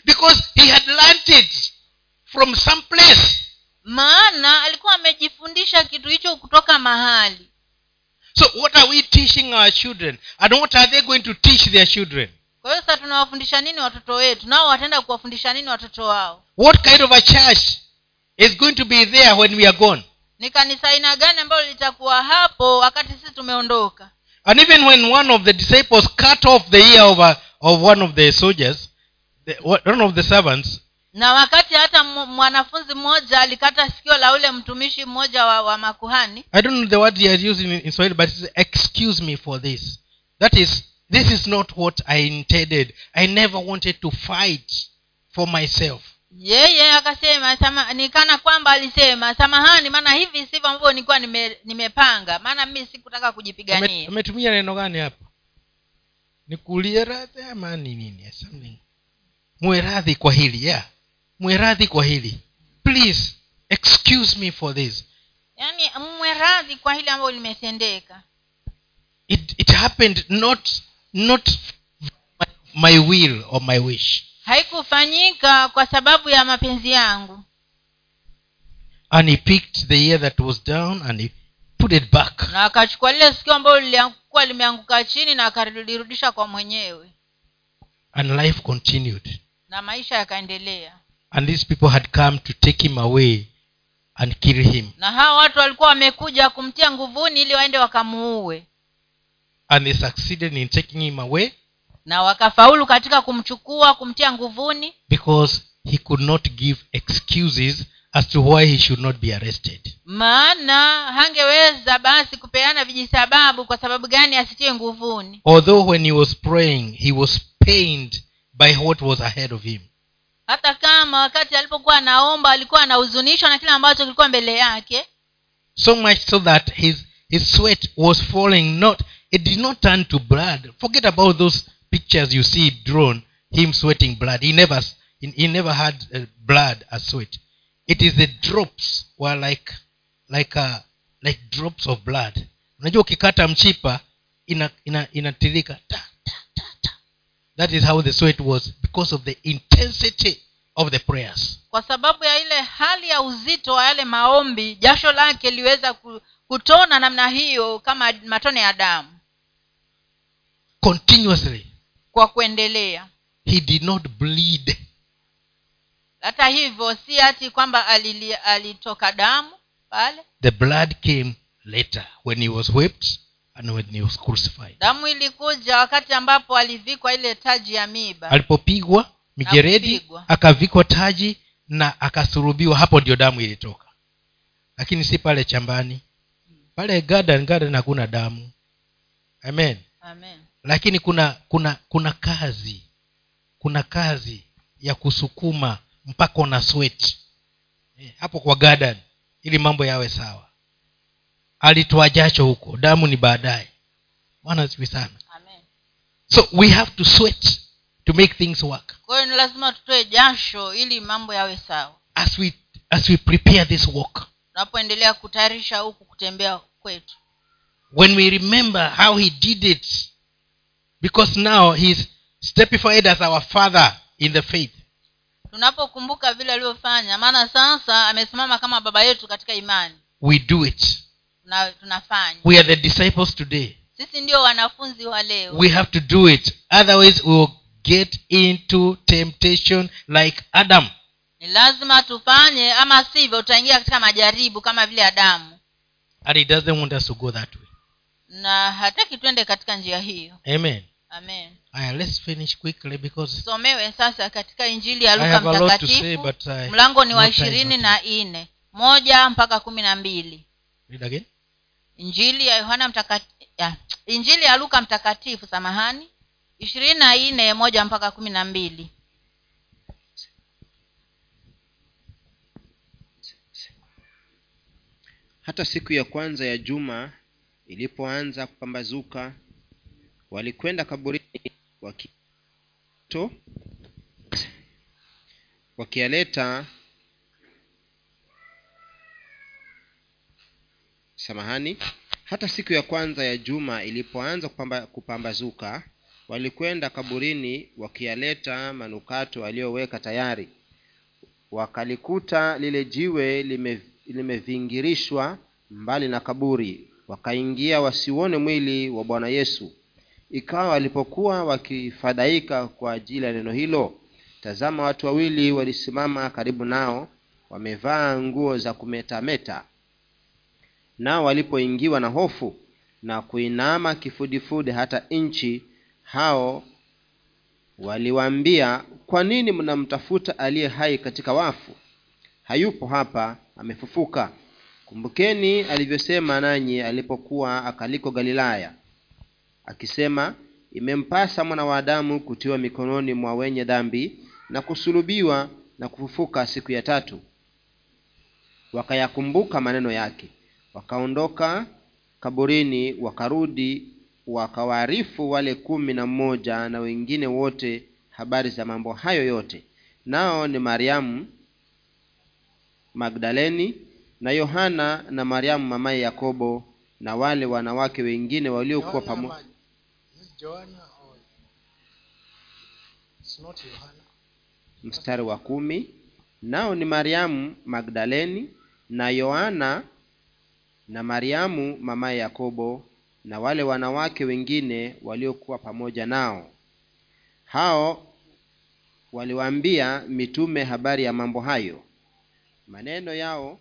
because he had learnt it from some place maana alikuwa amejifundisha kitu hicho kutoka mahali. So what are we teaching our children? And what are they going to teach their children? Kwa hiyo sasa tunawafundisha nini watoto wetu? Nao wataenda kuwafundisha nini watoto wao? What kind of a church is going to be there when we are gone? Ni kanisa aina gani ambalo litakuwa hapo wakati sisi tumeondoka? And even when one of the disciples cut off the ear of, a, of one of the soldiers the, one of the servants na wakati hata mwanafunzi mmoja alikata sikio la ule mtumishi mmoja wa, wa makuhani. I don't know the word he has used in, in swahili but excuse me for this. That is this is not what i intended. I never wanted to fight for myself. Yeye akasema sama, ni kwamba alisema samahani maana hivi sivyo ambavyo nilikuwa nime, nimepanga. Maana mimi sikutaka kujipigania. ametumia neno gani hapo? Nikulie radhi ama ni nini? Something. Muwe radhi kwa hili yeah muwe radhi kwa hili. Please excuse me for this. Yaani mweradhi kwa hili ambayo limetendeka. It, it happened not not my will or my wish. Haikufanyika kwa sababu ya mapenzi yangu. And he picked the ear that was down and he put it back. Na akachukua lile sikio ambalo lilikuwa limeanguka chini na akalirudisha kwa mwenyewe. And life continued. Na maisha yakaendelea and these people had come to take him away and kill him. Na hawa watu walikuwa wamekuja kumtia nguvuni ili waende wakamuue. And they succeeded in taking him away na wakafaulu katika kumchukua kumtia nguvuni. because he could not give excuses as to why he should not be arrested. Maana hangeweza basi kupeana vijisababu kwa sababu gani asitie nguvuni. Although when he was praying he was pained by what was ahead of him hata kama wakati alipokuwa anaomba alikuwa anahuzunishwa na kile ambacho kilikuwa mbele yake. So much so that his his sweat was falling not it did not turn to blood. Forget about those pictures you see drawn him sweating blood. He never he, never had uh, blood as sweat. It is the drops were like like a, like drops of blood. Unajua ukikata mchipa ina ina inatirika ta, ta, ta. That is how the sweat was because of the intensity of the prayers. Kwa sababu ya ile hali ya uzito wa yale maombi jasho lake liweza kutona namna hiyo kama matone ya damu. Continuously kwa kuendelea. he did not bleed. Hata hivyo si hati kwamba alitoka damu pale. The blood came later when he was whipped and when he was crucified. Damu ilikuja wakati ambapo alivikwa ile taji ya miba alipopigwa mijeredi akavikwa taji na akasurubiwa hapo ndio damu ilitoka. Lakini si pale chambani. Pale garden garden hakuna damu. Amen. Amen. Lakini kuna kuna kuna kazi kuna kazi ya kusukuma mpaka una sweat. Eh, hapo kwa garden ili mambo yawe sawa alitoa jacho huko. Damu ni baadaye. Bwana asifi sana. Amen. So we have to sweat to make things work. Kwayo ni lazima tutoe jasho ili mambo yawe sawa. As we as we prepare this walk. Tunapoendelea kutayarisha huku kutembea kwetu. When we remember how he did it because now he's stepified as our father in the faith. Tunapokumbuka vile alivyofanya maana sasa amesimama kama baba yetu katika imani. We do it tunafanya. We are the disciples today. Sisi ndio wanafunzi wa leo. We have to do it. Otherwise we will get into temptation like adam. Ni lazima tufanye ama sivyo tutaingia katika majaribu kama vile adamu. And he doesn't want us to go that way. Na hataki twende katika njia hiyo. Amen. Amen. Aya, let's finish quickly because somewe sasa katika injili ya luka mtakatifu mlango ni wa ishirini na nne moja mpaka kumi na mbili. Read again injili ya yohana injili ya luka mtakatifu samahani ishirini na nne moja mpaka kumi na mbili. Hata siku ya kwanza ya juma ilipoanza kupambazuka walikwenda kaburini waki to wakiyaleta samahani hata siku ya kwanza ya juma ilipoanza kupamba, kupambazuka walikwenda kaburini wakiyaleta manukato aliyoweka tayari. Wakalikuta lile jiwe lime, limevingirishwa mbali na kaburi. Wakaingia wasiuone mwili wa bwana yesu. Ikawa walipokuwa wakifadhaika kwa ajili ya neno hilo tazama watu wawili walisimama karibu nao wamevaa nguo za kumetameta nao walipoingiwa na hofu na kuinama kifudifudi hata nchi hao waliwaambia kwa nini mnamtafuta aliye hai katika wafu? Hayupo hapa amefufuka. Kumbukeni alivyosema nanyi alipokuwa akaliko galilaya akisema imempasa mwana wa adamu kutiwa mikononi mwa wenye dhambi na kusulubiwa na kufufuka siku ya tatu. Wakayakumbuka maneno yake wakaondoka kaburini wakarudi wakawaarifu wale kumi na mmoja na wengine wote habari za mambo hayo yote. Nao ni mariamu magdaleni na yohana na mariamu mamaye yakobo na wale wanawake wengine waliokuwa pamoja. mstari wa kumi. Nao ni mariamu magdaleni na yohana na mariamu mamaye yakobo na wale wanawake wengine waliokuwa pamoja nao. Hao waliwaambia mitume habari ya mambo hayo. Maneno yao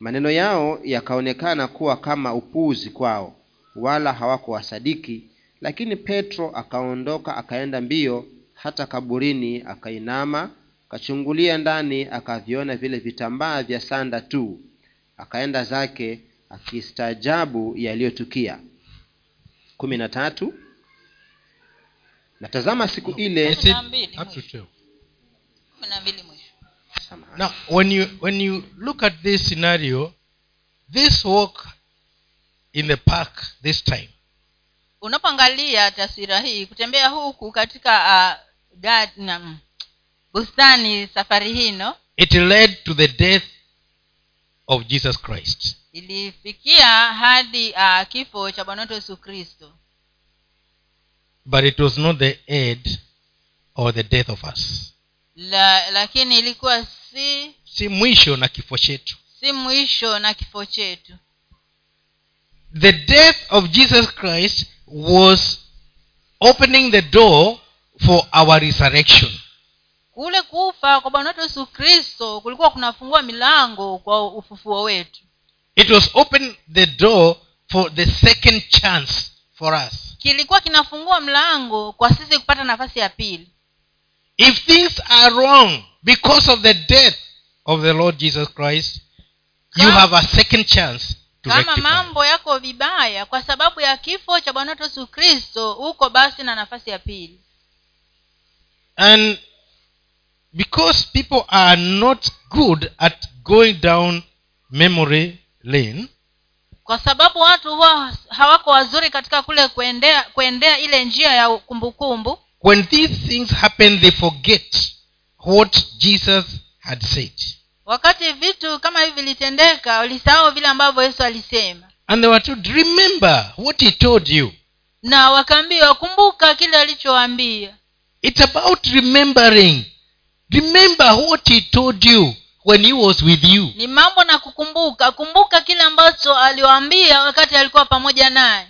maneno yao yakaonekana kuwa kama upuzi kwao wala hawakuwasadiki. Lakini petro akaondoka akaenda mbio hata kaburini akainama akachungulia ndani akaviona vile vitambaa vya sanda tu akaenda zake akistaajabu yaliyotukia kumi na tatu natazama siku ile I said na mbili up to mwisho. 12. kumi na mbili mwisho Samahani. Now, when you when you look at this scenario, this walk in the park this time, unapoangalia taswira hii kutembea huku katika uh, bustani safari hino it led to the death of Jesus Christ. ilifikia hadi uh, kifo cha bwana wetu yesu kristo But it was not the end or the death of us. La, lakini ilikuwa si Si mwisho na kifo chetu. si mwisho na kifo chetu The death of Jesus Christ was opening the door for our resurrection. Kule kufa kwa bwana wetu yesu kristo kulikuwa kunafungua milango kwa ufufuo wetu It was open the door for the second chance for us. kilikuwa kinafungua mlango kwa sisi kupata nafasi ya pili If things are wrong because of the death of the Lord Jesus Christ, you have a second chance to kama rectify. mambo yako vibaya kwa sababu ya kifo cha bwana wetu yesu kristo huko basi na nafasi ya pili And because people are not good at going down memory lane, kwa sababu watu huwa hawako wazuri katika kule kuendea kuendea ile njia ya kumbukumbu when these things happen, they forget what Jesus had said. wakati vitu kama hivi vilitendeka walisahau vile ambavyo yesu alisema And they were told, remember what he told you. na wakaambiwa kumbuka kile alichowaambia It's about remembering. Remember what he told you when he was with you. ni mambo na kukumbuka kumbuka kile ambacho aliwaambia wakati alikuwa pamoja naye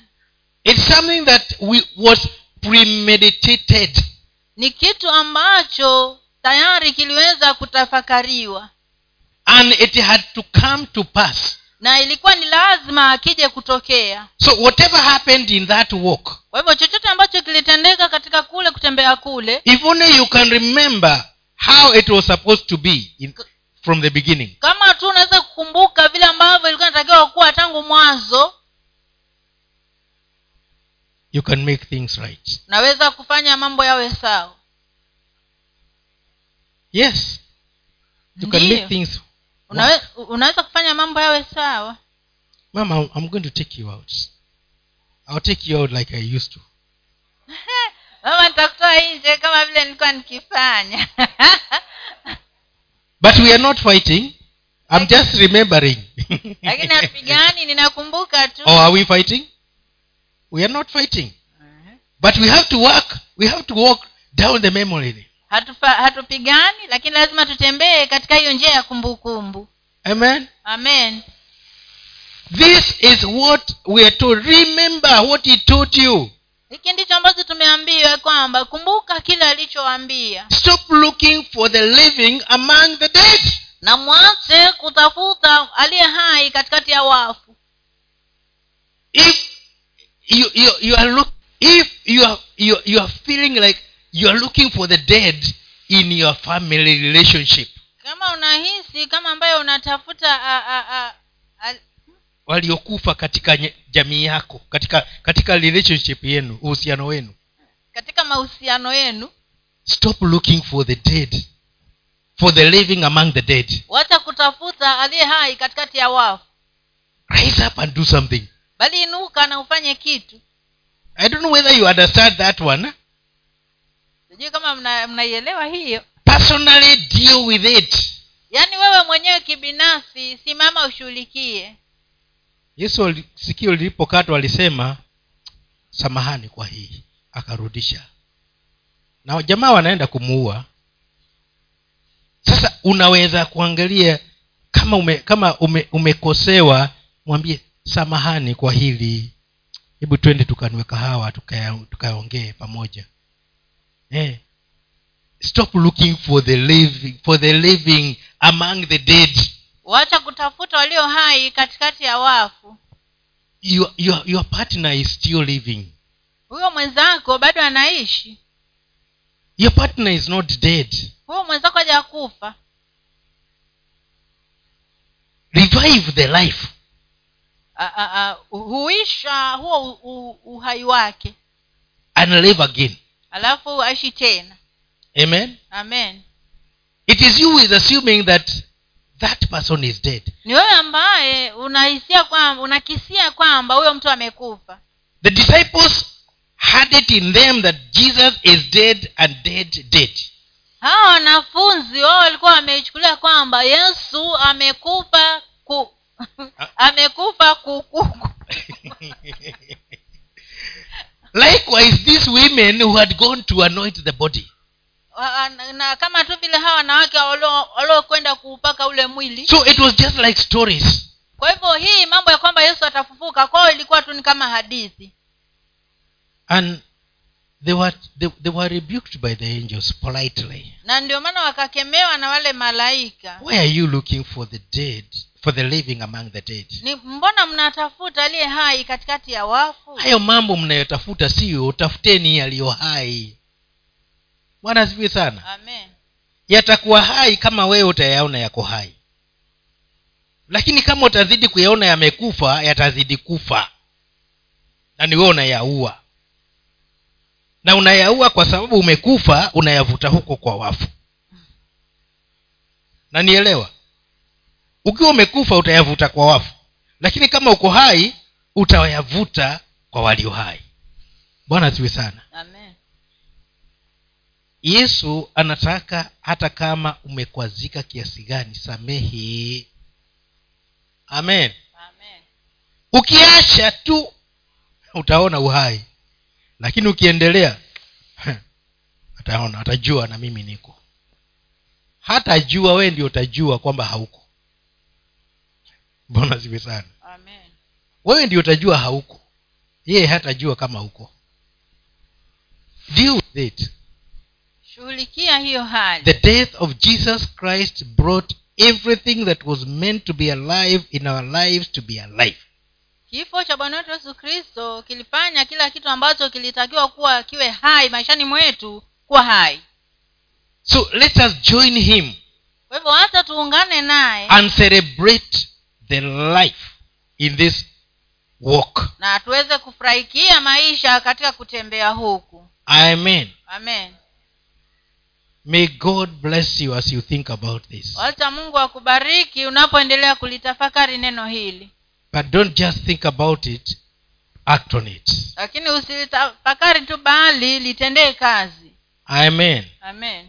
It's something that we, was premeditated. ni kitu ambacho tayari kiliweza kutafakariwa And it had to come to pass. na ilikuwa ni lazima akije kutokea So whatever happened in that walk, kwa hivyo chochote ambacho kilitendeka katika kule kutembea kule if only you can remember how it was supposed to be in, from the beginning, kama tu unaweza kukumbuka vile ambavyo ilikuwa inatakiwa kuwa tangu mwanzo you can make things right. naweza kufanya mambo yawe sawa Yes. You can make things unaweza kufanya mambo yawe sawa Mama, I'm- I'm going to take you out. I'll take you out like I used to. Mama nitakutoa nje kama vile nilikuwa nikifanya But we are not fighting. I'm just remembering. lakini hatupigani ninakumbuka tu or are we fighting? We are not fighting. But we have to work. We have to walk down the memory hatupigani lakini lazima tutembee katika hiyo njia ya kumbukumbu Amen. amen this is what we are to remember what he taught you hiki ndicho ambacho tumeambiwa kwamba kumbuka kile alichoambia stop looking for the living among the dead. Na mwache kutafuta aliye hai katikati ya wafu. If you you, you are look if you are you, you are feeling like you are looking for the dead in your family relationship. Kama unahisi kama ambayo unatafuta a, a, a, a, waliokufa katika nye- jamii yako katika katika relationship yenu uhusiano wenu. Katika mahusiano yenu stop looking for the dead for the living among the dead. wacha kutafuta aliye hai katikati ya wafu rise up and do something. Bali inuka na ufanye kitu. I don't know whether you understand that one. Sijui kama mna- mnaielewa hiyo. Personally deal with it. Yaani wewe mwenyewe kibinafsi simama ushughulikie yesu sikio lilipokatwa alisema samahani kwa hii akarudisha. Na jamaa wanaenda kumuua. Sasa unaweza kuangalia kama ume, kama ume, umekosewa mwambie samahani kwa hili. Hebu twende tukanwe kahawa tukaongee tuka pamoja. Eh. stop looking for the living for the living among the dead wacha kutafuta walio hai katikati ya wafu. Your, your, your partner is still living. Huyo mwenzako bado anaishi. Your partner is not dead. Huyo mwenzako hajakufa. Revive the life. Huisha huo uhai wake. And live again. Alafu aishi tena. Amen? Amen. It is you is assuming that that person is dead. Ni wewe ambaye unahisia kwamba unakisia kwamba huyo mtu amekufa. The disciples had it in them that jesus is dead and dead dead. Hawa wanafunzi wao walikuwa wameichukulia kwamba yesu amekufa ku amekufa kukuku likewise these women who had gone to anoint the body na- kama tu vile hawa wanawake waliokwenda kuupaka ule mwili. So it was just like stories. Kwa hivyo hii mambo ya kwamba yesu atafufuka kwao ilikuwa tu ni kama hadithi. And they were they, they were rebuked by the angels politely. Na ndio maana wakakemewa na wale malaika. Why are you looking for the dead for the living among the dead? Ni mbona mnatafuta aliye hai katikati ya wafu? Hayo mambo mnayotafuta siyo tafuteni aliyo hai bwana asifiwe sana. Amen. Yatakuwa hai kama wewe utayaona yako hai. Lakini kama utazidi kuyaona yamekufa yatazidi kufa. Na ni wewe unayaua. Na unayaua kwa sababu umekufa unayavuta huko kwa wafu. Na nielewa? Ukiwa umekufa utayavuta kwa wafu. Lakini kama uko hai utayavuta kwa walio hai. Bwana asiwe sana. Amen yesu anataka hata kama umekwazika kiasi gani samehe. Amen. Amen. Ukiacha tu utaona uhai. Lakini ukiendelea ataona atajua na mimi niko. Hatajua wee ndio utajua kwamba hauko. Mbona ziwe sana. Amen. Wewe ndio utajua hauko. Yeye hatajua kama huko deal with it shughulikia hiyo hali. The death of jesus christ brought everything that was meant to be alive in our lives to be alive. Kifo cha bwana wetu yesu kristo kilifanya kila kitu ambacho kilitakiwa kuwa kiwe hai maishani mwetu kuwa hai. So let us join him kwa hivyo hata tuungane naye and celebrate the life in this walk. na tuweze kufurahikia maisha katika kutembea huku. Amen. Amen may god bless you as you think about this. Wacha mungu akubariki unapoendelea kulitafakari neno hili. But don't just think about it act on it. Lakini usilitafakari tu bali litendee kazi. Amen. Amen